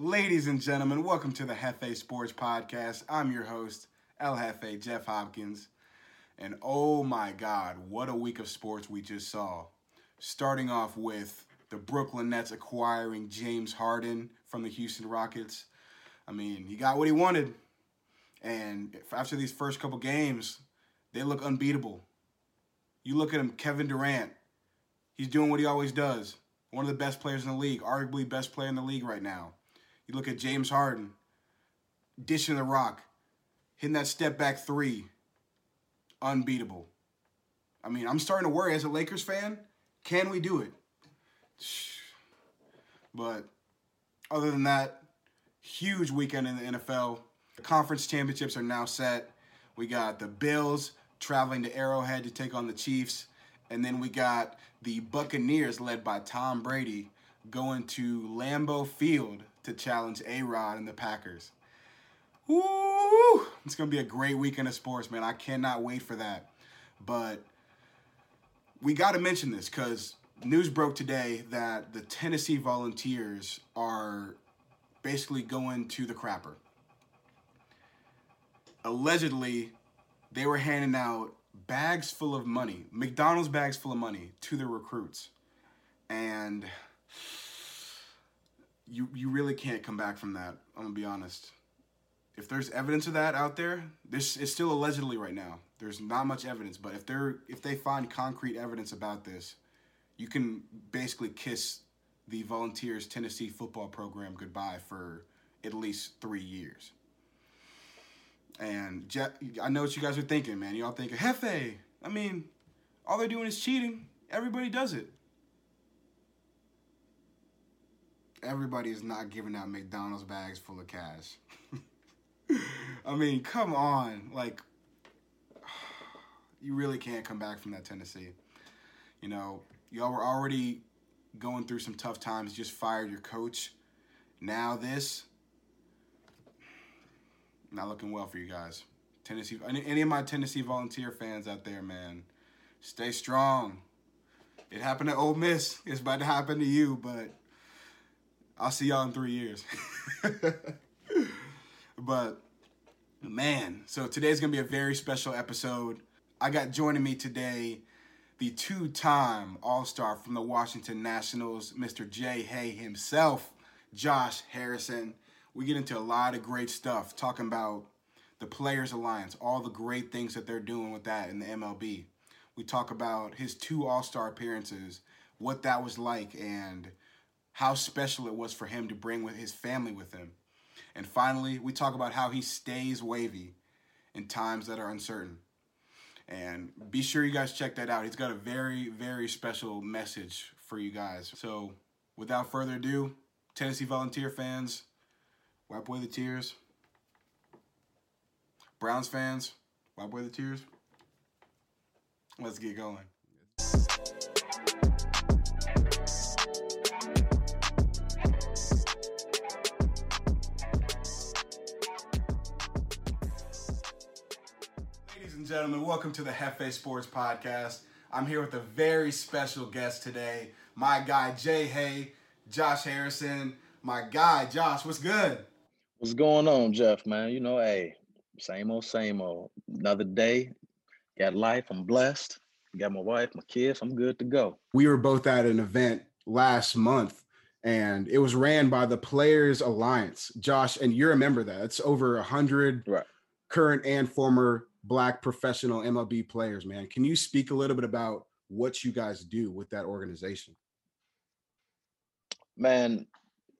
Ladies and gentlemen, welcome to the Jefe Sports Podcast. I'm your host, El Jefe, Jeff Hopkins. And oh my God, what a week of sports we just saw. Starting off with the Brooklyn Nets acquiring James Harden from the Houston Rockets. I mean, he got what he wanted. And after these first couple games, they look unbeatable. You look at him, Kevin Durant, he's doing what he always does. One of the best players in the league, arguably best player in the league right now. You look at James Harden, dishing the rock, hitting that step back three, unbeatable. I mean, I'm starting to worry as a Lakers fan. Can we do it? But other than that, huge weekend in the NFL. The conference championships are now set. We got the Bills traveling to Arrowhead to take on the Chiefs. And then we got the Buccaneers, led by Tom Brady, going to Lambeau Field to challenge A Rod and the Packers. Woo! It's to be a great weekend of sports, man. I cannot wait for that. But we got to mention this because news broke today that the Tennessee Volunteers are basically going to the crapper. Allegedly, they were handing out bags full of money, McDonald's bags full of money to the recruits. And you you really can't come back from that. I'm gonna be honest. If there's evidence of that out there, this is still allegedly right now. There's not much evidence, but if they're if they find concrete evidence about this, you can basically kiss the Volunteers Tennessee football program goodbye for at least three years. And I know what you guys are thinking, man. Y'all thinking, Jefe. I mean, all they're doing is cheating. Everybody does it. Everybody is not giving out McDonald's bags full of cash. I mean, come on. Like, you really can't come back from that, Tennessee. You know, y'all were already going through some tough times. Just fired your coach. Now this, not looking well for you guys. Tennessee, any, any of my Tennessee volunteer fans out there, man, stay strong. It happened to Ole Miss. It's about to happen to you, but I'll see y'all in three years. but man, so today's gonna be a very special episode. I got joining me today the two-time All-Star from the Washington Nationals, Mr. J Hay himself, Josh Harrison we get into a lot of great stuff talking about the Players Alliance, all the great things that they're doing with that in the MLB. We talk about his two All Star appearances, what that was like, and how special it was for him to bring with his family with him. And finally, we talk about how he stays wavy in times that are uncertain. And be sure you guys check that out. He's got a very, very special message for you guys. So, without further ado, Tennessee Volunteer fans, Wipe away the tears. Browns fans, wipe away the tears. Let's get going. Gentlemen, welcome to the Jefe Sports Podcast. I'm here with a very special guest today, my guy J Hay, Josh Harrison. My guy, Josh, what's good? What's going on, Jeff, man? You know, hey, same old, same old. Another day, got life. I'm blessed. Got my wife, my kids. I'm good to go. We were both at an event last month and it was ran by the Players Alliance. Josh, and you remember that. It's over a hundred right. current and former black professional MLB players, man. Can you speak a little bit about what you guys do with that organization? Man,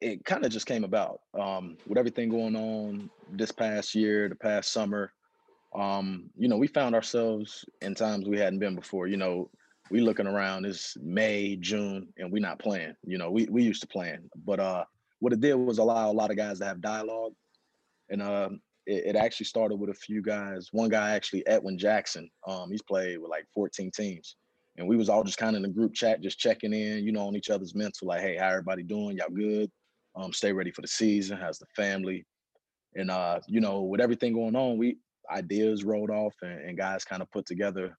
it kind of just came about um, with everything going on this past year, the past summer. Um, you know, we found ourselves in times we hadn't been before. You know, we looking around it's May, June, and we not playing. You know, we we used to playing, but uh, what it did was allow a lot of guys to have dialogue, and uh, it, it actually started with a few guys. One guy actually, Edwin Jackson. Um, he's played with like 14 teams and we was all just kind of in the group chat, just checking in, you know, on each other's mental, like, hey, how everybody doing? Y'all good? um, stay ready for the season, has the family. And uh, you know, with everything going on, we ideas rolled off and, and guys kind of put together,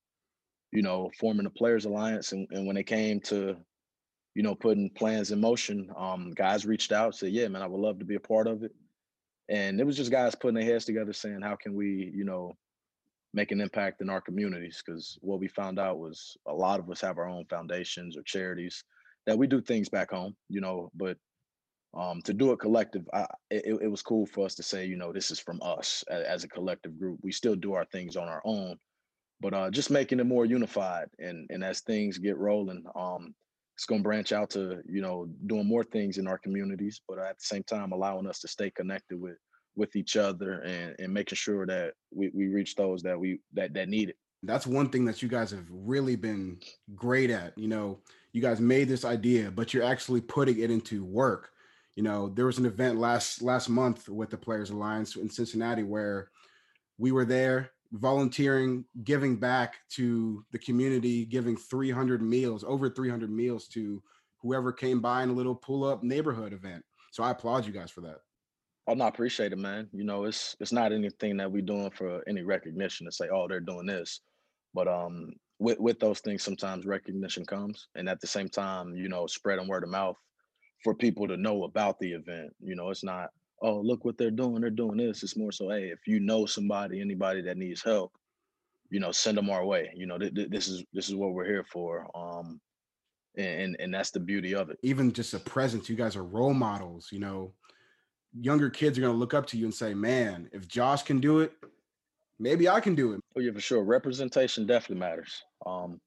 you know, forming the players alliance. And, and when it came to, you know, putting plans in motion, um, guys reached out, said, "Yeah, man, I would love to be a part of it." And it was just guys putting their heads together, saying, "How can we, you know, make an impact in our communities?" Because what we found out was a lot of us have our own foundations or charities that we do things back home, you know, but um, to do it collective, I, it, it was cool for us to say, you know, this is from us as, as, a collective group. We still do our things on our own, but uh, just making it more unified. And and as things get rolling, um, it's going to branch out to you know doing more things in our communities, but at the same time allowing us to stay connected with with each other and, and making sure that we, we reach those that we that that need it. That's one thing that you guys have really been great at. You know, you guys made this idea, but you're actually putting it into work you know there was an event last last month with the players alliance in cincinnati where we were there volunteering giving back to the community giving 300 meals over 300 meals to whoever came by in a little pull up neighborhood event. So i applaud you guys for that. Oh no i appreciate it man. You know it's it's not anything that we're doing for any recognition to say oh they're doing this. But um with with those things sometimes recognition comes and at the same time you know spreading word of mouth for people to know about the event. You know, it's not, oh, look what they're doing. They're doing this. It's more so, hey, if you know somebody, anybody that needs help, you know, send them our way. You know, th- th- this is this is what we're here for. Um, and and that's the beauty of it. Even just a presence. You guys are role models. You know, younger kids are gonna look up to you and say, "Man, if Josh can do it, maybe I can do it." Oh yeah, for sure. Representation definitely matters. Um,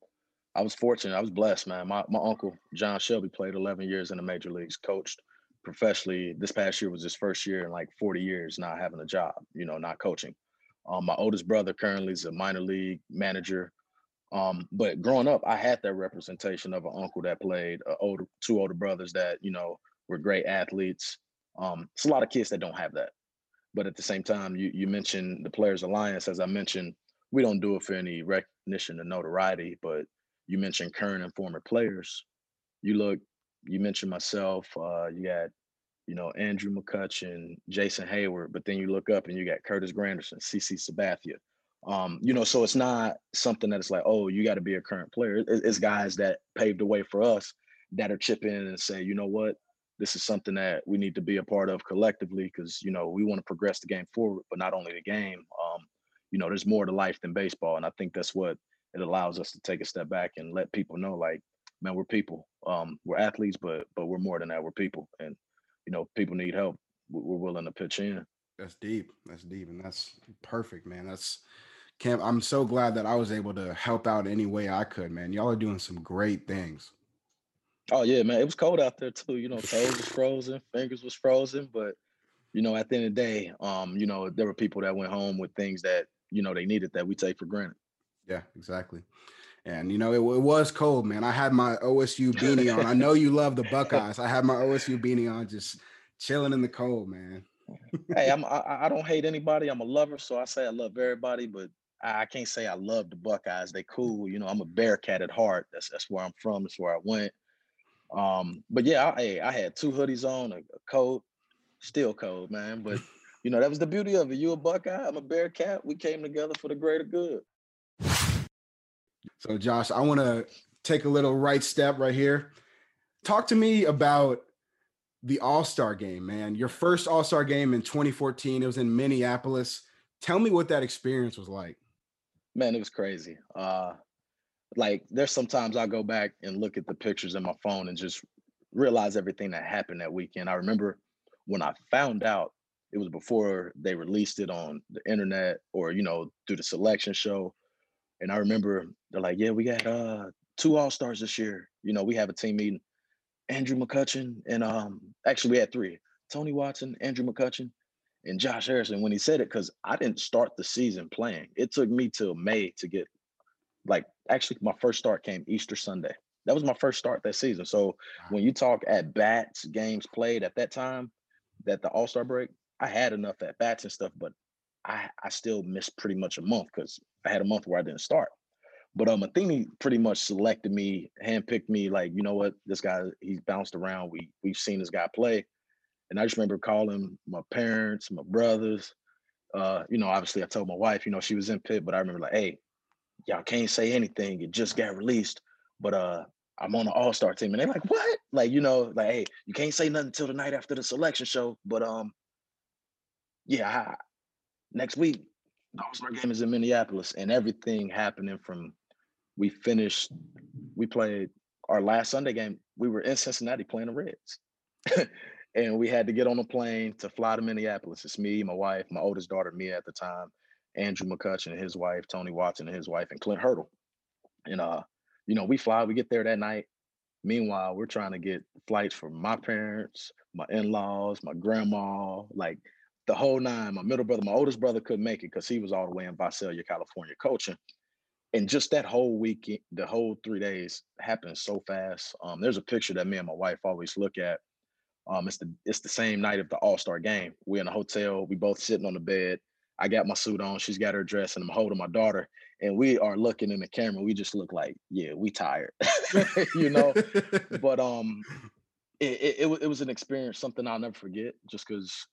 I was fortunate. I was blessed, man. My my uncle John Shelby played 11 years in the major leagues, coached professionally. This past year was his first year in like 40 years not having a job, you know, not coaching. Um, my oldest brother currently is a minor league manager. Um, but growing up, I had that representation of an uncle that played, uh, older two older brothers that you know were great athletes. Um, it's a lot of kids that don't have that. But at the same time, you you mentioned the Players Alliance. As I mentioned, we don't do it for any recognition or notoriety, but you mentioned current and former players. You look, you mentioned myself. Uh, you got, you know, Andrew McCutchen, Jason Heyward, but then you look up and you got Curtis Granderson, CC Sabathia. Um, you know, so it's not something that it's like, oh, you got to be a current player. It's guys that paved the way for us that are chipping in and say, you know what, this is something that we need to be a part of collectively because you know we want to progress the game forward, but not only the game. Um, you know, there's more to life than baseball, and I think that's what it allows us to take a step back and let people know like man we're people um we're athletes but but we're more than that we're people. And you know people need help. We're willing to pitch in. That's deep. That's deep and that's perfect man. That's camp i'm so glad that i was able to help out any way i could man. Y'all are doing some great things. Oh yeah man. It was cold out there too. You know toes was frozen fingers was frozen but you know at the end of the day um you know there were people that went home with things that you know they needed that we take for granted. Yeah, exactly. And you know, it, it, was cold, man. I had my OSU beanie on. I know you love the Buckeyes. I had my OSU beanie on, just chilling in the cold, man. hey, I'm I, I, don't hate anybody. I'm a lover, so I say I love everybody, but I, I can't say I love the Buckeyes. They cool, you know. I'm a Bearcat at heart. That's that's where I'm from. That's where I went. Um, but yeah, I, I had two hoodies on, a, a coat, still cold, man. But you know, that was the beauty of it. You a Buckeye, I'm a Bearcat. We came together for the greater good. So, Josh, I want to take a little right step right here. Talk to me about the All Star game, man. Your first All Star game in 2014. It was in Minneapolis. Tell me what that experience was like. Man, it was crazy. Uh, like, there's sometimes I go back and look at the pictures in my phone and just realize everything that happened that weekend. I remember when I found out it was before they released it on the internet or you know through the selection show and I remember they're like, yeah, we got uh, two All Stars this year. You know, we have a team meeting. Andrew McCutchen and um, actually we had three: Tony Watson, Andrew McCutchen, and Josh Harrison. When he said it, because I didn't start the season playing. It took me till May to get like actually my first start came Easter Sunday. That was my first start that season. So when you talk at bats, games played at that time, that the All Star break, I had enough at bats and stuff, but I I still missed pretty much a month because I had a month where I didn't start. But um, Matheny pretty much selected me, handpicked me. Like, you know what, this guy he's bounced around. We we've seen this guy play, and I just remember calling my parents, my brothers. Uh, you know, obviously I told my wife. You know, she was in Pitt, but I remember like, hey, y'all can't say anything. It just got released, but uh, I'm on the All Star team, and they're like, "What?" Like, you know, like, hey, you can't say nothing until the night after the selection show. But um, yeah, I, next week the All Star game is in Minneapolis, and everything happening from we finished, we played our last Sunday game. We were in Cincinnati playing the Reds, and we had to get on a plane to fly to Minneapolis. It's me, my wife, my oldest daughter Mia at the time, Andrew McCutchen and his wife, Tony Watson and his wife, and Clint Hurdle. And uh, you know, we fly, we get there that night. Meanwhile, we're trying to get flights for my parents, my in-laws, my grandma, like the whole nine. My middle brother, my oldest brother couldn't make it because he was all the way in Visalia, California, coaching. And just that whole week, the whole three days happened so fast. Um, there's a picture that me and my wife always look at. Um, it's the it's the same night of the All Star game. We're in a hotel. We both sitting on the bed. I got my suit on. She's got her dress, and I'm holding my daughter. And we are looking in the camera. We just look like, yeah, we tired, you know. but um, it, it, it, it was an experience, something I'll never forget. Just because,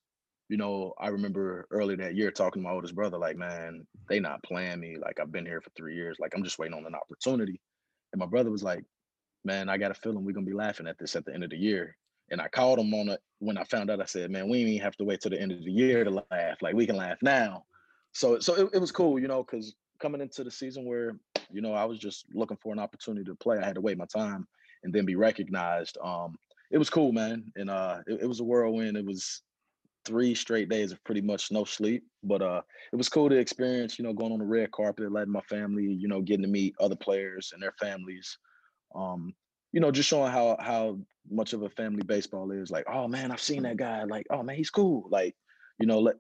you know, I remember early that year talking to my oldest brother, like, man, they not playing me. Like I've been here for three years. Like I'm just waiting on an opportunity. And my brother was like, man, I got a feeling we're gonna be laughing at this at the end of the year. And I called him on it when I found out. I said, "Man, we ain't have to wait till the end of the year to laugh. Like we can laugh now." So, so it, it was cool, you know, because coming into the season where you know I was just looking for an opportunity to play, I had to wait my time and then be recognized. Um, it was cool, man, and uh, it, it was a whirlwind. It was three straight days of pretty much no sleep. But uh, it was cool to experience, you know, going on the red carpet, letting my family, you know, getting to meet other players and their families. Um, you know, just showing how how much of a family baseball is. Like, oh man, I've seen that guy. Like, oh man, he's cool. Like, you know, let,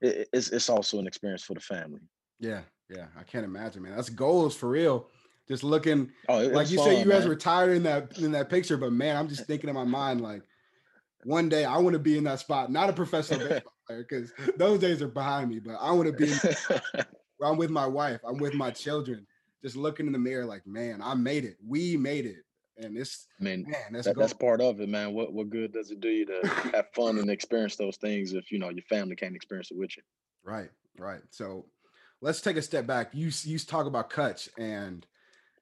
it, it's it's also an experience for the family. Yeah, yeah, I can't imagine, man. That's goals for real. Just looking, oh, like you fun, say, you guys man. retired in that in that picture, but man, I'm just thinking in my mind like, one day I want to be in that spot, not a professional baseball player, because those days are behind me. But I want to be where I'm with my wife, I'm with my children, just looking in the mirror, like, man, I made it. We made it and it's I mean man, that's, that, that's part of it, man. What what good does it do you to have fun and experience those things if you know your family can't experience it with you? Right, right. So let's take a step back. You you talk about cuts, and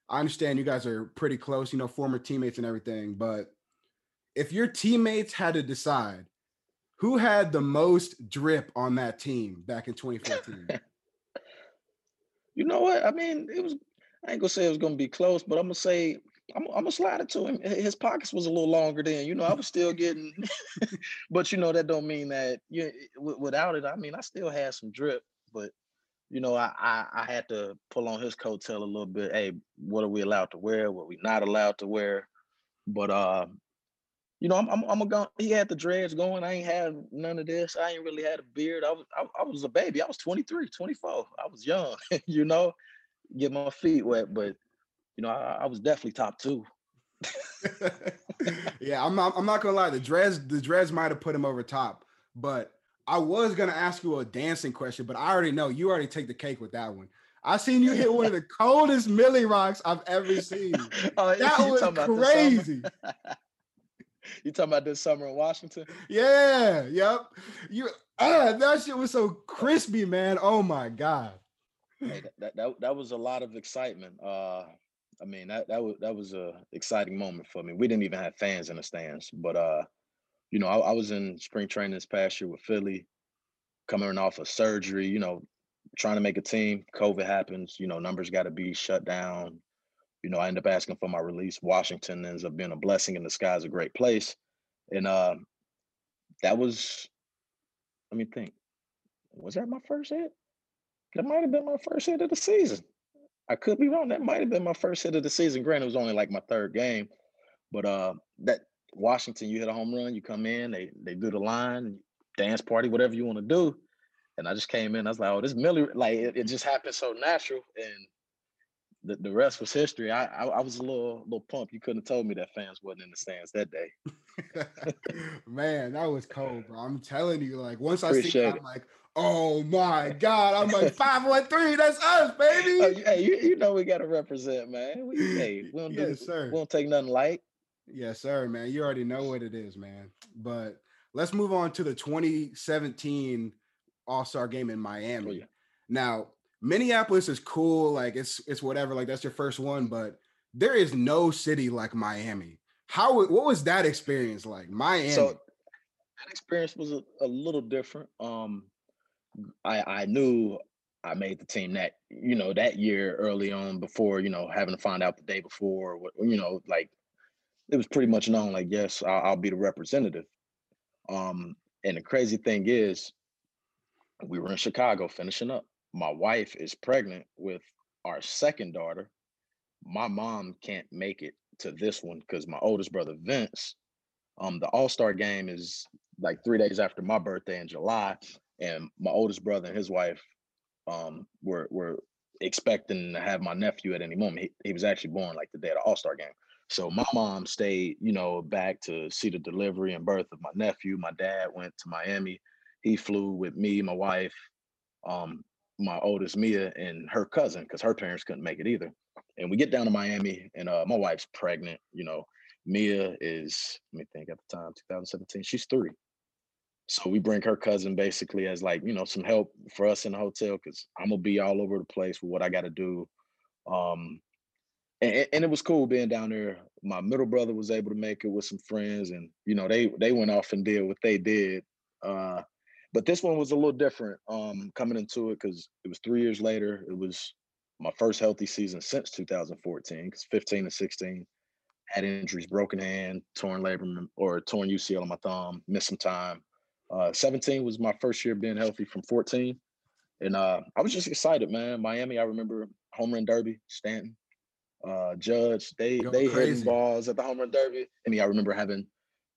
I understand you guys are pretty close, you know, former teammates and everything. But if your teammates had to decide who had the most drip on that team back in 2014, you know what? I mean, it was. I ain't gonna say it was gonna be close, but I'm gonna say I'm, I'm gonna slide it to him. His pockets was a little longer then, you know. I was still getting, but you know that don't mean that you without it. I mean, I still had some drip, but you know, I, I, I had to pull on his coattail a little bit. Hey, what are we allowed to wear? What we not allowed to wear? But uh, you know, I'm I'm, I'm a go. He had the dreads going. I ain't had none of this. I ain't really had a beard. I was I, I was a baby. I was 23, 24. I was young. you know, get my feet wet, but you know, I, I was definitely top two. yeah, I'm not, I'm not gonna lie. The dreads, the dreads might have put him over top, but I was gonna ask you a dancing question, but I already know you already take the cake with that one. I seen you hit one of the coldest Milly rocks I've ever seen. Oh, that was crazy. You talking about this summer in Washington? Yeah, yep. You uh, that shit was so crispy, man. Oh my god. Hey, that, that, that was a lot of excitement. Uh I mean, that that was that was a exciting moment for me. We didn't even have fans in the stands, but uh, you know, I, I was in spring training this past year with Philly, coming off of surgery. You know, trying to make a team. COVID happens. You know, numbers got to be shut down. You know, I end up asking for my release. Washington ends up being a blessing and in disguise, a great place, and uh, that was. Let me think. Was that my first hit? That might have been my first hit of the season. I could be wrong. That might have been my first hit of the season. Granted, it was only like my third game, but uh, that Washington, you hit a home run, you come in, they they do the line, dance party, whatever you want to do, and I just came in. I was like, oh, this Milly, like it, it just happened so natural, and the, the rest was history. I, I, I was a little little pumped. You couldn't have told me that fans wasn't in the stands that day. Man, that was cold, bro. I'm telling you, like once Appreciate I see, it. I'm like, Oh my God. I'm like 513. That's us, baby. Oh, hey, you, you know we gotta represent, man. We, hey, we don't yes, do, sir. We don't take nothing light. Yes, sir, man. You already know what it is, man. But let's move on to the 2017 All-Star game in oh, Miami. Oh, yeah. Now, Minneapolis is cool, like it's it's whatever, like that's your first one, but there is no city like Miami. How what was that experience like? Miami. So that experience was a, a little different. Um, I I knew I made the team that you know that year early on before you know having to find out the day before. You know, like it was pretty much known. Like yes, I'll, I'll be the representative. Um, and the crazy thing is, we were in Chicago finishing up. My wife is pregnant with our second daughter. My mom can't make it to this one because my oldest brother Vince, um, the All Star game is like three days after my birthday in July, and my oldest brother and his wife, um, were were expecting to have my nephew at any moment. He, he was actually born like the day of the All Star game. So my mom stayed, you know, back to see the delivery and birth of my nephew. My dad went to Miami. He flew with me, my wife, um, my oldest Mia, and her cousin because her parents couldn't make it either. And we get down to Miami, and uh, my wife's pregnant. You know, Mia is let me think at the time, 2017. She's three. So we bring her cousin basically as like you know some help for us in the hotel because I'm gonna be all over the place with what I got to do. Um, and, and, it was cool being down there. My middle brother was able to make it with some friends, and you know they they went off and did what they did. Uh, but this one was a little different um, coming into it because it was three years later. It was my first healthy season since 2014 because 15 and 16 had injuries, broken hand, torn labrum or torn UCL on my thumb, missed some time. Uh, 17 was my first year being healthy from 14. And uh, I was just excited, man. Miami, I remember home run derby, Stanton, uh, Judge, they they hitting balls at the home run derby. I mean, I remember having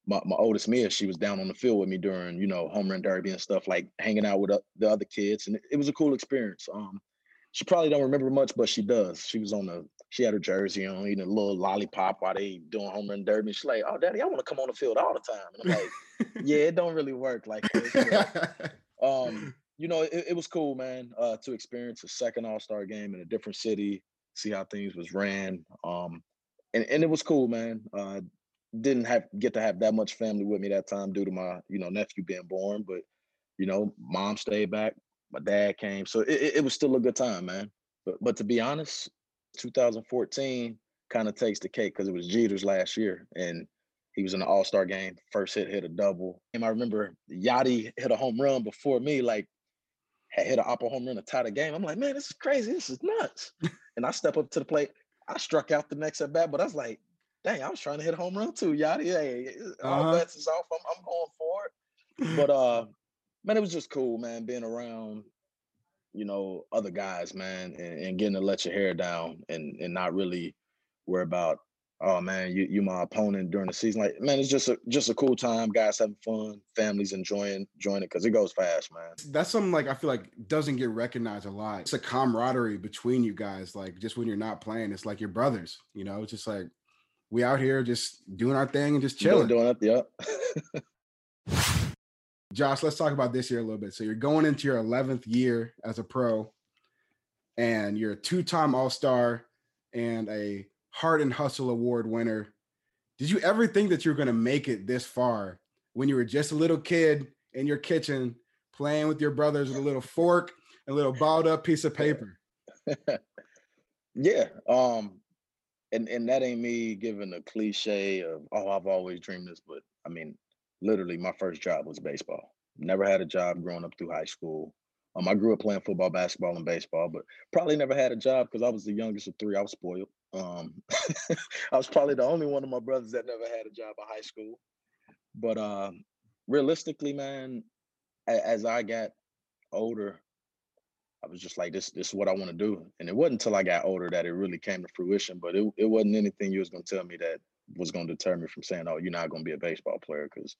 my, my oldest Mia, she was down on the field with me during, you know, home run derby and stuff, like hanging out with uh, the other kids. And it, was a cool experience. Um, she probably don't remember much, but she does. She was on the, she had her jersey on, eating a little lollipop while they doing home run derby. She's like, "Oh, daddy, I want to come on the field all the time." And I'm like, "Yeah, it don't really work like that." um, you know, it, it, was cool, man, uh, to experience a second All Star game in a different city, see how things was ran, um, and and it was cool, man. Uh, didn't have get to have that much family with me that time due to my you know nephew being born, but you know, mom stayed back, my dad came, so it, it was still a good time, man. But but to be honest, 2014 kind of takes the cake because it was Jeter's last year, and he was in the All Star game. First hit hit a double, and I remember Yadi hit a home run before me, like had hit an oppo home run to tie the game. I'm like, man, this is crazy. This is nuts. and I step up to the plate. I struck out the next at bat, but I was like, dang, I was trying to hit a home run too. Yada, hey, all uh-huh. bets is off. I'm, I'm going for it. But uh, man, it was just cool, man, being around, you know, other guys, man, and, and getting to let your hair down and and not really worry about, oh man, you you my opponent during the season. Like, man, it's just a just a cool time, guys having fun, families enjoying enjoying it because it goes fast, man. That's something like I feel like doesn't get recognized a lot. It's a camaraderie between you guys, like just when you're not playing, it's like your brothers, you know, it's just like we out here just doing our thing and just chilling. Doing it, yeah. Josh, let's talk about this year a little bit. So you're going into your 11th year as a pro, and you're a two-time All-Star and a Heart and Hustle Award winner. Did you ever think that you were going to make it this far when you were just a little kid in your kitchen playing with your brothers with a little fork and a little balled up piece of paper? yeah. Um, and and that ain't me giving a cliche of oh I've always dreamed this, but I mean literally my first job was baseball. Never had a job growing up through high school. Um, I grew up playing football, basketball, and baseball, but probably never had a job because I was the youngest of three. I was spoiled. Um, I was probably the only one of my brothers that never had a job at high school. But uh, realistically, man, as I got older, I was just like, this, this is what I want to do. And it wasn't until I got older that it really came to fruition. But it, it wasn't anything you was gonna tell me that was gonna deter me from saying, oh, you're not gonna be a baseball player. Cause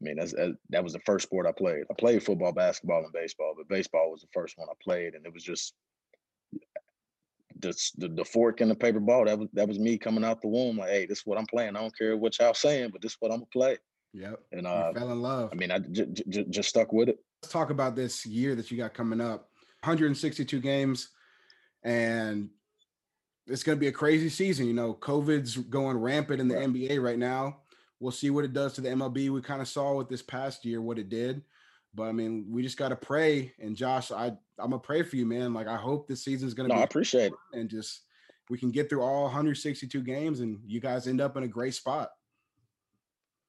I mean, that's, that, that was the first sport I played. I played football, basketball, and baseball, but baseball was the first one I played, and it was just the, the, the fork in the paper ball. That was that was me coming out the womb. Like, hey, this is what I'm playing. I don't care what y'all saying, but this is what I'm gonna play. Yep. And uh, you fell in love. I mean, I j- j- just stuck with it. Let's talk about this year that you got coming up. 162 games, and it's going to be a crazy season. You know, COVID's going rampant in the right. NBA right now. We'll see what it does to the MLB. We kind of saw with this past year what it did, but I mean, we just got to pray. And Josh, I I'm gonna pray for you, man. Like I hope this season's going to. No, be I appreciate it. And just we can get through all 162 games and you guys end up in a great spot.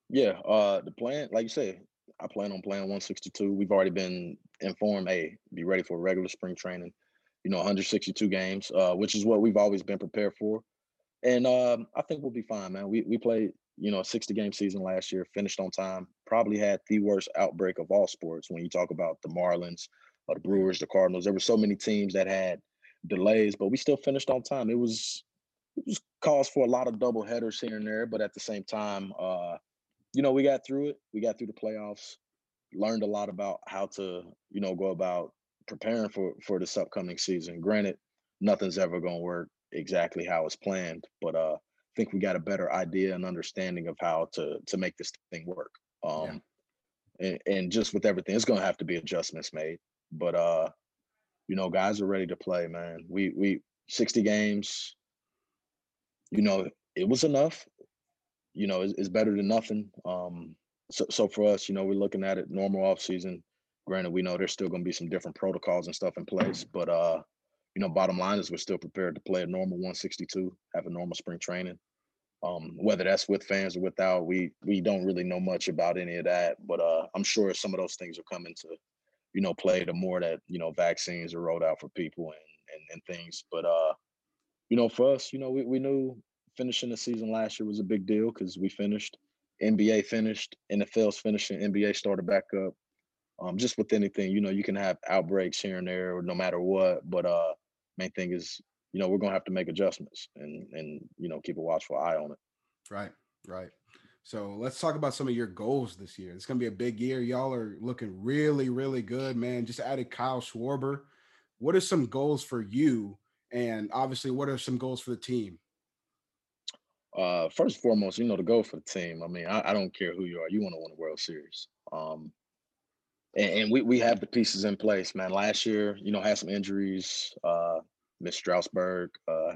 Yeah, uh the plan, like you said, I plan on playing 162. We've already been informed, hey, be ready for regular spring training. You know, 162 games, uh, which is what we've always been prepared for. And um, I think we'll be fine, man. We we played, you know, a 60 game season last year, finished on time. Probably had the worst outbreak of all sports when you talk about the Marlins, or the Brewers, the Cardinals. There were so many teams that had delays, but we still finished on time. It was it was cause for a lot of double headers here and there, but at the same time, uh, you know, we got through it. We got through the playoffs, learned a lot about how to, you know, go about preparing for for this upcoming season. Granted, nothing's ever going to work exactly how it's planned, but uh, I think we got a better idea and understanding of how to to make this thing work. Um, yeah. and, and just with everything, it's going to have to be adjustments made. But uh, you know, guys are ready to play, man. We we 60 games, you know, it was enough. You know, it's, it's better than nothing. Um, so so for us, you know, we're looking at it normal off season. Granted, we know there's still gonna be some different protocols and stuff in place, but uh, you know, bottom line is we're still prepared to play a normal 162, have a normal spring training. Um, whether that's with fans or without, we we don't really know much about any of that. But uh, I'm sure some of those things are coming to you know, play the more that, you know, vaccines are rolled out for people and, and, and things. But, uh, you know, for us, you know, we, we knew finishing the season last year was a big deal because we finished, NBA finished, NFL's finishing, NBA started back up. Um, just with anything, you know, you can have outbreaks here and there, no matter what. But uh, main thing is, you know, we're gonna have to make adjustments and and you know keep a watchful eye on it. Right, right. So let's talk about some of your goals this year. It's to be a big year. Y'all are looking really, really good, man. Just added Kyle Schwarber. What are some goals for you? And obviously, what are some goals for the team? Uh, first and foremost, you know, the goal for the team. I mean, I, I don't care who you are. You want to win a World Series. Um, and, and, we we have the pieces in place, man. Last year, you know, had some injuries. Uh, Miss Strasburg, uh,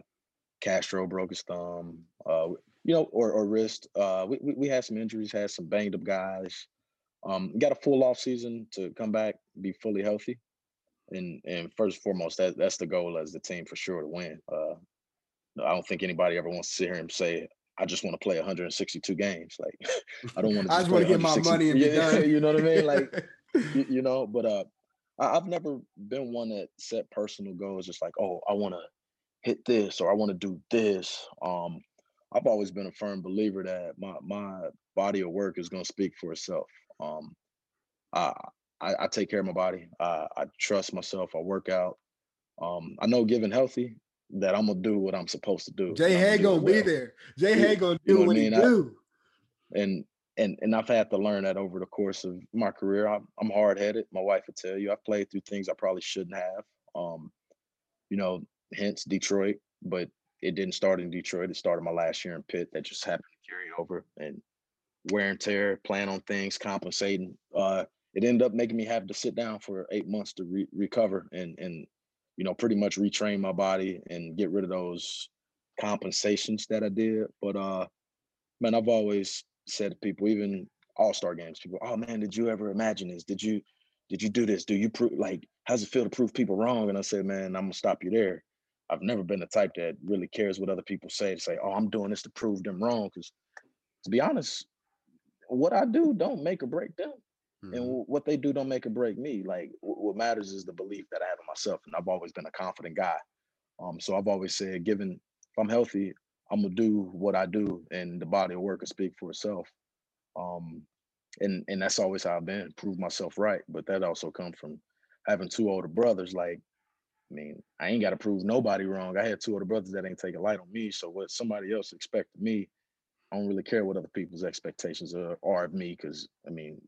Castro broke his thumb. Uh, you know, or, or wrist. Uh, we, we had some injuries, had some banged up guys. Um, got a full off season to come back, be fully healthy, and and first and foremost, that that's the goal as the team for sure to win. Uh, I don't think anybody ever wants to sit here and say, "I just want to play 162 games." Like, I don't want to. I just want to get my money and yeah, you know what I mean? Like, you, you, know, but uh, I, I've never been one that set personal goals, just like, oh, I want to hit this or I want to do this. Um, I've always been a firm believer that my my body of work is going to speak for itself. Um, I, I, I take care of my body. I, I trust myself. I work out. Um, I know, given healthy, that I'm gonna do what I'm supposed to do. J Hay gonna well. be there. J Hay gonna do you know what, what I mean? he do. I, and and and I've had to learn that over the course of my career. I'm, I'm hard headed. My wife would tell you. I've played through things I probably shouldn't have. Um, you know, hence Detroit. But it didn't start in Detroit. It started my last year in Pitt. That just happened to carry over and wear and tear, plan on things, compensating. Uh, it ended up making me have to sit down for eight months to re- recover and and you know pretty much retrain my body and get rid of those compensations that I did. But uh, man, I've always said to people, even All Star games, people, oh man, did you ever imagine this? Did you did you do this? Do you prove like how's it feel to prove people wrong? And I said, man, I'm gonna stop you there. I've never been the type that really cares what other people say to say, oh, I'm doing this to prove them wrong. Because to be honest, what I do don't make or break them. Mm-hmm. And what they do don't make or break me. Like what matters is the belief that I have in myself. And I've always been a confident guy. Um, so I've always said, given if I'm healthy, I'm gonna do what I do and the body of work will speak for itself. Um, and and that's always how I've been, prove myself right. But that also comes from having two older brothers. Like I mean, I ain't got to prove nobody wrong. I had two older brothers that ain't taking light on me. So what somebody else expected me, I don't really care what other people's expectations are, are of me. Because I mean,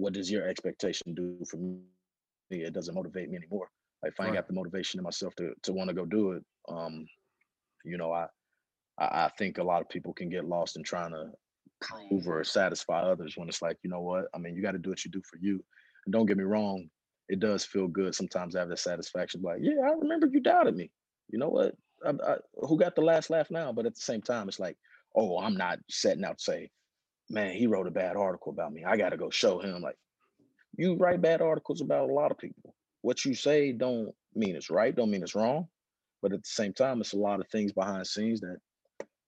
what does your expectation do for me? It doesn't motivate me anymore. Like if I ain't got the motivation in myself to to want to go do it, um, you know, I, I I think a lot of people can get lost in trying to prove or satisfy others when it's like, you know what? I mean, you got to do what you do for you. And don't get me wrong, it does feel good sometimes to have the satisfaction like yeah i remember you doubted me you know what I, I, who got the last laugh now but at the same time it's like oh i'm not setting out to say man he wrote a bad article about me i gotta go show him like you write bad articles about a lot of people what you say don't mean it's right don't mean it's wrong But at the same time, it's a lot of things behind scenes that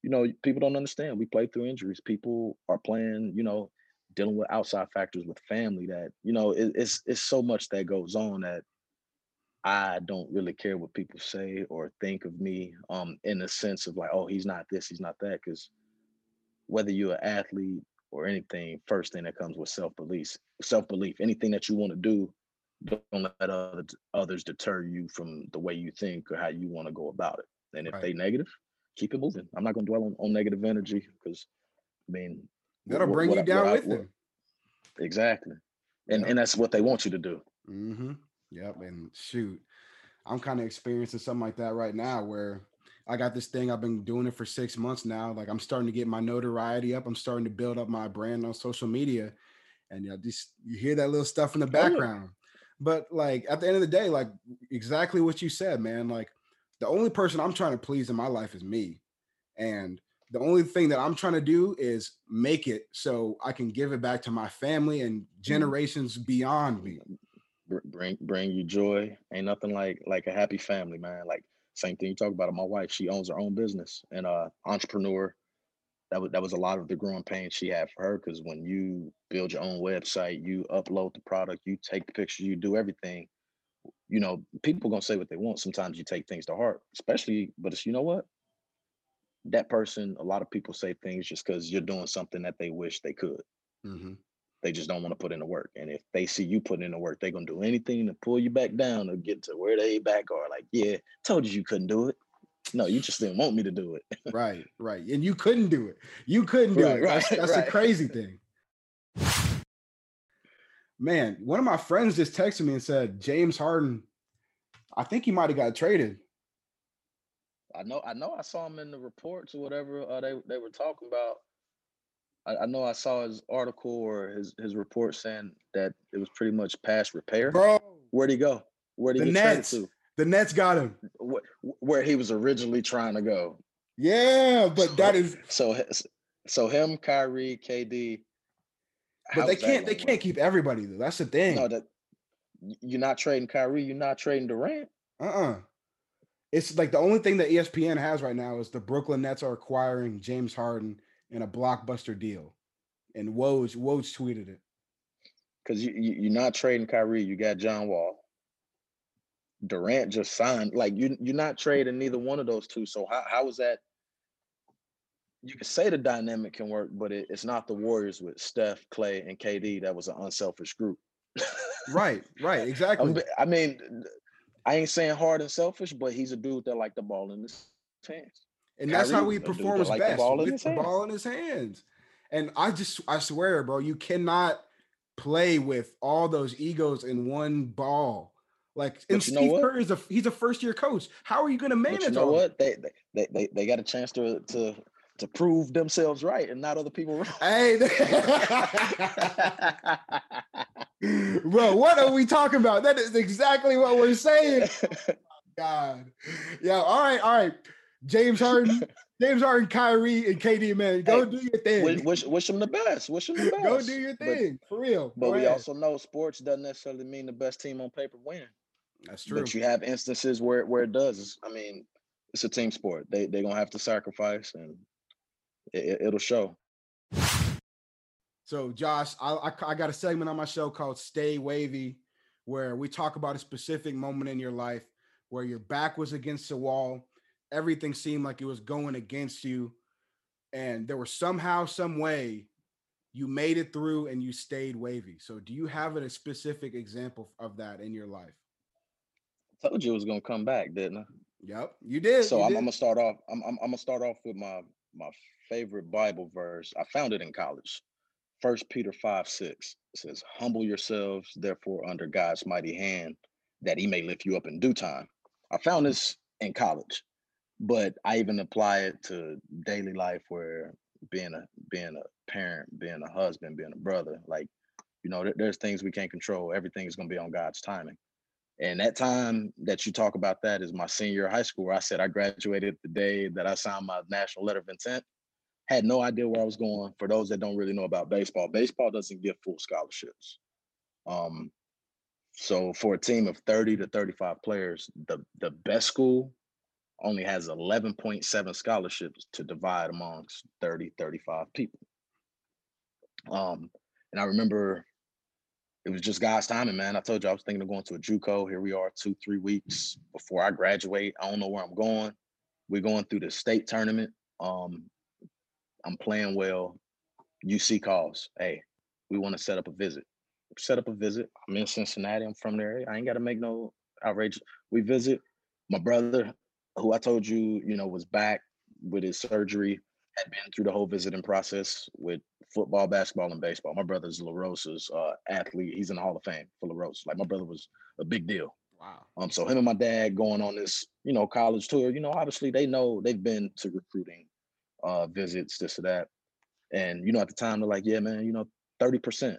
you know people don't understand. We play through injuries. People are playing, you know, dealing with outside factors with family that you know it, it's it's so much that goes on that I don't really care what people say or think of me um in the sense of like oh he's not this he's not that because whether you're an athlete or anything first thing that comes with self-belief self-belief anything that you want to do don't let other, others deter you from the way you think or how you want to go about it and if Right. they negative keep it moving i'm not going to dwell on, on negative energy because i mean That'll what- bring what you down I- with them. exactly and and that's what they want you to do Mm-hmm. Yep. And shoot, I'm kind of experiencing something like that right now where I got this thing. I've been doing it for six months now. Like I'm starting to get my notoriety up. I'm starting to build up my brand on social media. And you know, just you hear that little stuff in the background. But like at the end of the day, like exactly what you said, man. Like the only person I'm trying to please in my life is me. And the only thing that I'm trying to do is make it so I can give it back to my family and mm-hmm. generations beyond me. bring bring you joy. Ain't nothing like like a happy family, man. Like same thing you talk about. My wife, she owns her own business and uh entrepreneur. That was that was a lot of the growing pains she had for her because when you build your own website, you upload the product, you take the pictures, you do everything. You know, people gonna say what they want. Sometimes you take things to heart, especially. But it's you know what? That person, a lot of people say things just because you're doing something that they wish they could. Mhm. They just don't want to put in the work. And if they see you putting in the work, they're gonna do anything to pull you back down or get to where they back are. Like, yeah, told you you couldn't do it. No, you just didn't want me to do it. right, right. And you couldn't do it. You couldn't do Right, it. That's, right, that's the right. crazy thing. Man, one of my friends just texted me and said James Harden, I think he might have got traded. I know, I know I saw him in the reports or whatever uh, they they were talking about. I, I know I saw his article or his his report saying that it was pretty much past repair. Bro, Where'd he go? Where'd he the get Nets. to? The Nets got him. Where, where he was originally trying to go. Yeah, but that is So so him, Kyrie, KD. but they can't they can't keep everybody though. That's the thing. No, that you're not trading Kyrie. You're not trading Durant. Uh-uh. It's like the only thing that ESPN has right now is the Brooklyn Nets are acquiring James Harden in a blockbuster deal. And Woj Woj tweeted it. because you, you you're not trading Kyrie. You got John Wall. Durant just signed. Like you you're not trading neither one of those two. So how how is that? You can say the dynamic can work, but it, it's not the Warriors with Steph, Clay, and KD. That was an unselfish group. Right, right, exactly. I mean, I ain't saying Harden selfish, but he's a dude that like the ball in his hands. And that's how Kyrie, he performs like the best ball with the hands. ball in his hands. And I just I swear, bro, you cannot play with all those egos in one ball. Like and But you know Steve? Kerr is a he's a first year coach. How are you going to manage But you know what? They they, they they they got a chance to to to prove themselves right and not other people wrong. Hey, bro, what are we talking about? That is exactly what we're saying. Oh God, yeah. All right, all right. James Harden, James Harden, Kyrie, and KD, man, go Hey, do your thing. wish, wish them the best. Wish them the best. go do your But- thing for real. But, Go we ahead. also know sports doesn't necessarily mean the best team on paper win. that's true. But you have instances where where it does. I mean, it's a team sport. They they're gonna have to sacrifice, and it, it, will show. So, Josh, I, I I got a segment on my show called "Stay Wavy," where we talk about a specific moment in your life where your back was against the wall, everything seemed like it was going against you, and there was somehow, some way, you made it through and you stayed wavy. So, do you have a specific example of that in your life? Told you it was gonna come back, didn't I? Yep, you did. So you I'm, did. I'm gonna start off. I'm, I'm I'm gonna start off with my my favorite Bible verse. I found it in college. First Peter five six says, "Humble yourselves, therefore, under God's mighty hand, that He may lift you up in due time." I found this in college, but I even apply it to daily life, where being a being a parent, being a husband, being a brother, like you know, there- there's things we can't control. Everything is gonna be on God's timing. And that time that you talk about that is my senior high school, where I said I graduated the day that I signed my national letter of intent. Had no idea where I was going. For those that don't really know about baseball, baseball doesn't give full scholarships. Um, so for a team of 30 to 35 players, the the best school only has 11.7 scholarships to divide amongst 30, 35 people. Um, and I remember it was just God's timing, man. I told you I was thinking of going to a JUCO. Here we are, two, three weeks before I graduate. I don't know where I'm going. We're going through the state tournament. Um, I'm playing well. UC calls, hey, we want to set up a visit. Set up a visit. I'm in Cincinnati. I'm from there. I ain't got to make no outrage. We visit. My brother, who I told you, you know, was back with his surgery, had been through the whole visiting process with football, basketball, and baseball. My brother's LaRosa's uh, athlete. He's in the Hall of Fame for LaRosa. Like my brother was a big deal. Wow. Um, so him and my dad going on this, you know, college tour. You know, obviously they know they've been to recruiting uh, visits, this or that, and you know, at the time they're like, yeah, man, you know, thirty percent,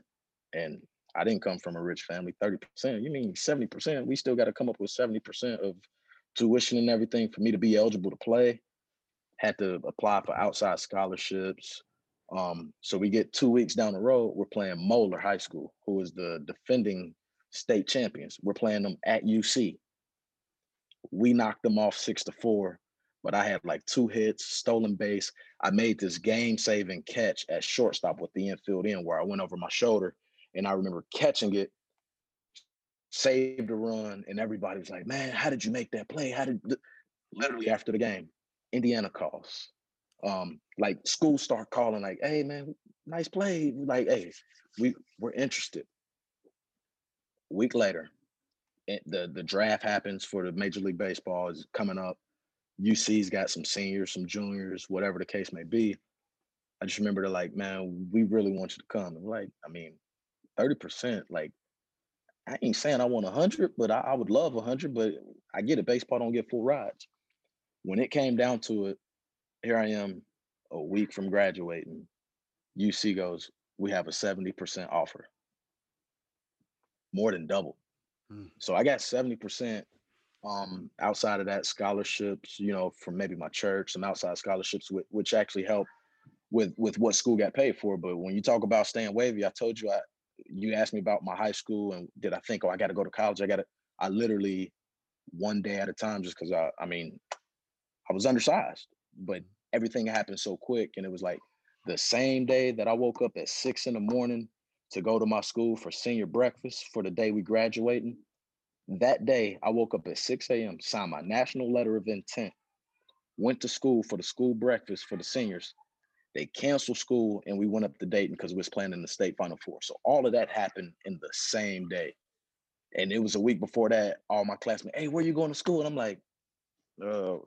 and I didn't come from a rich family. Thirty percent? You mean seventy percent? We still got to come up with seventy percent of tuition and everything for me to be eligible to play. Had to apply for outside scholarships. Um, so we get two weeks down the road, we're playing Moeller High School, who is the defending state champions. We're playing them at UC. We knocked them off six to four, but I had like two hits, stolen base. I made this game-saving catch at shortstop with the infield in, where I went over my shoulder, and I remember catching it, saved a run, and everybody was like, "Man, how did you make that play? How did?" Literally after the game, Indiana calls. Um, like schools start calling, like, "Hey, man, nice play." Like, "Hey, we we're interested." week later, it, the the draft happens for the Major League Baseball is coming up. UC's got some seniors, some juniors, whatever the case may be. I just remember they're like, man, we really want you to come. Like, I mean, 30%, like, I ain't saying I want 100, but I, I would love 100, but I get it. Baseball don't get full rides. When it came down to it, here I am a week from graduating. UC goes, we have a 70% offer more than double. Mm. So I got 70% um, outside of that scholarships, you know, from maybe my church, some outside scholarships, which, which actually help with with what school got paid for. But when you talk about staying wavy, I told you I you asked me about my high school and did I think, oh, I got to go to college? I got to. I literally one day at a time, just because I, I mean, I was undersized, but mm. everything happened so quick, and it was like the same day that I woke up at six in the morning to go to my school for senior breakfast for the day we graduating. That day, I woke up at 6 a.m., signed my national letter of intent, went to school for the school breakfast for the seniors. They canceled school and we went up to Dayton because we was playing in the state final four. So all of that happened in the same day. And it was a week before that, all my classmates, hey, where you going to school? And I'm like, uh,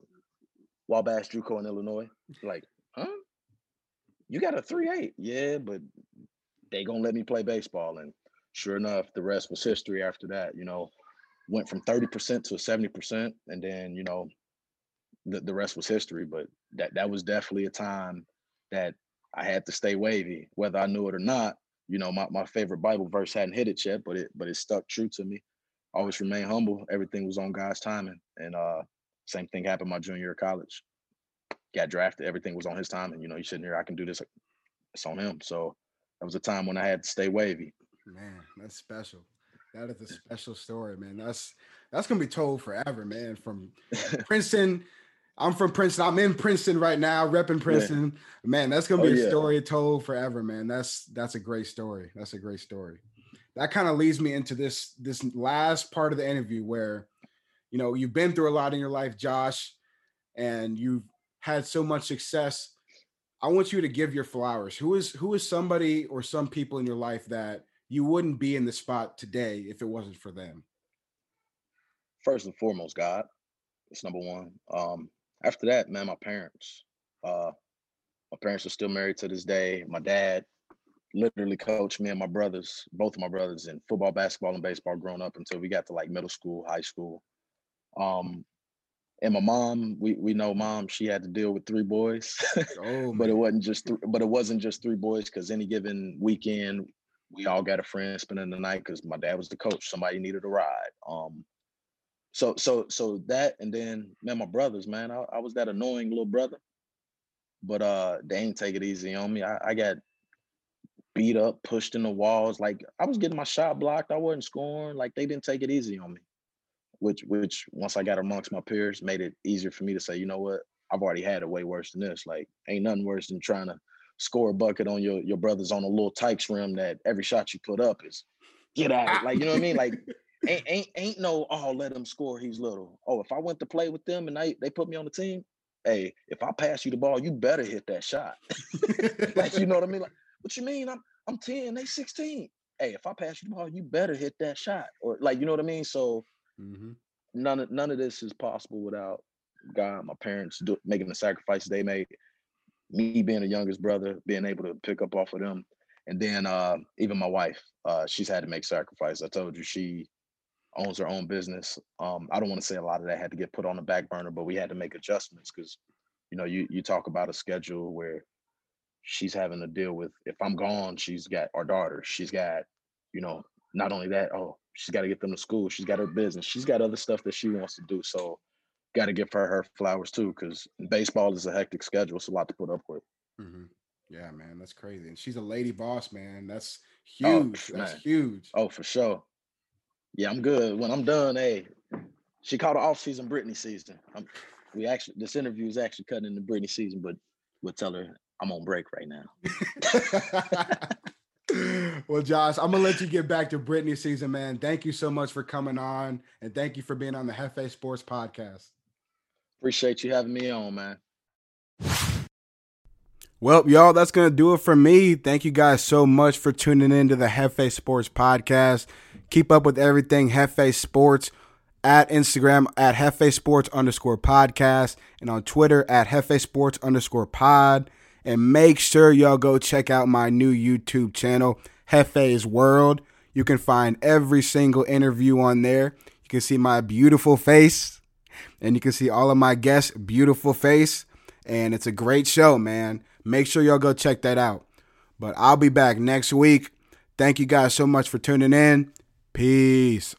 Wabash Juco in Illinois. Like, huh? You got a 3-8. Yeah, but they gonna let me play baseball. And sure enough, the rest was history after that. You know, went from 30% to 70%. And then, you know, the, the rest was history. But that that was definitely a time that I had to stay wavy, whether I knew it or not. You know, my, my favorite Bible verse hadn't hit it yet, but it but it stuck true to me. Always remain humble. Everything was on God's timing. And uh same thing happened my junior year of college. Got drafted, everything was on his time. And you know, he's sitting here, I can do this. It's on him. So that was a time when I had to stay wavy. Man, that's special. That is a special story, man. That's that's gonna be told forever, man. From Princeton, I'm from Princeton. I'm in Princeton right now, repping Princeton. Yeah. Man, that's gonna be oh, a yeah. story told forever, man. That's that's a great story. That's a great story. That kind of leads me into this this last part of the interview where, you know, you've been through a lot in your life, Josh, and you've had so much success I want you to give your flowers. Who is who is somebody or some people in your life that you wouldn't be in the spot today if it wasn't for them? First and foremost, God. It's number one. Um, after that, man, my parents. Uh, my parents are still married to this day. My dad literally coached me and my brothers, both of my brothers, in football, basketball, and baseball growing up until we got to like middle school, high school. Um, and my mom, we we know mom, she had to deal with three boys, oh, but it wasn't just th- but it wasn't just three boys because any given weekend we all got a friend spending the night because my dad was the coach. Somebody needed a ride. Um, so so so that and then man, my brothers, man, I, I was that annoying little brother, but uh, they ain't take it easy on me. I, I got beat up, pushed in the walls. Like I was getting my shot blocked. I wasn't scoring. Like they didn't take it easy on me. which which once I got amongst my peers, made it easier for me to say, you know what, I've already had it way worse than this. Like, ain't nothing worse than trying to score a bucket on your your brothers on a little Tikes rim that every shot you put up is get out. Like, you know what I mean? Like, ain't ain't ain't no oh let him score. He's little. Oh, if I went to play with them and they they put me on the team, hey, if I pass you the ball, you better hit that shot. like, you know what I mean? Like, what you mean? I'm I'm 10, they 16. Hey, if I pass you the ball, you better hit that shot. Or like, you know what I mean? So mm-hmm. none of none of this is possible without God, my parents do, making the sacrifices they made, me being the youngest brother, being able to pick up off of them, and then uh, even my wife, uh, she's had to make sacrifices. I told you she owns her own business. Um, I don't want to say a lot of that had to get put on the back burner, but we had to make adjustments because, you know, you you talk about a schedule where she's having to deal with if I'm gone, she's got our daughter, she's got, you know, not only that, oh, she's got to get them to school, she's got her business, she's got other stuff that she wants to do. So got to give her her flowers too, because baseball is a hectic schedule. It's a lot to put up with. Mm-hmm. Yeah, man, that's crazy. And she's a lady boss, man. That's oh, huge. Oh, that's man. huge. Oh, for sure. Yeah, I'm good. When I'm done, hey, she called the off season Brittany season. I'm, we actually this interview is actually cutting into Brittany season, but we'll tell her I'm on break right now. well, Josh, I'm gonna let you get back to Brittany season, man. Thank you so much for coming on, and thank you for being on the Jefe Sports Podcast. Appreciate you having me on, man. Well, y'all, that's going to do it for me. Thank you guys so much for tuning in to the Jefe Sports Podcast. Keep up with everything Jefe Sports at Instagram at Jefe Sports underscore podcast and on Twitter at Jefe Sports underscore pod. And make sure y'all go check out my new YouTube channel, Jefe's World. You can find every single interview on there. You can see my beautiful face and you can see all of my guests' beautiful face. And it's a great show, man. Make sure y'all go check that out. But I'll be back next week. Thank you guys so much for tuning in. Peace.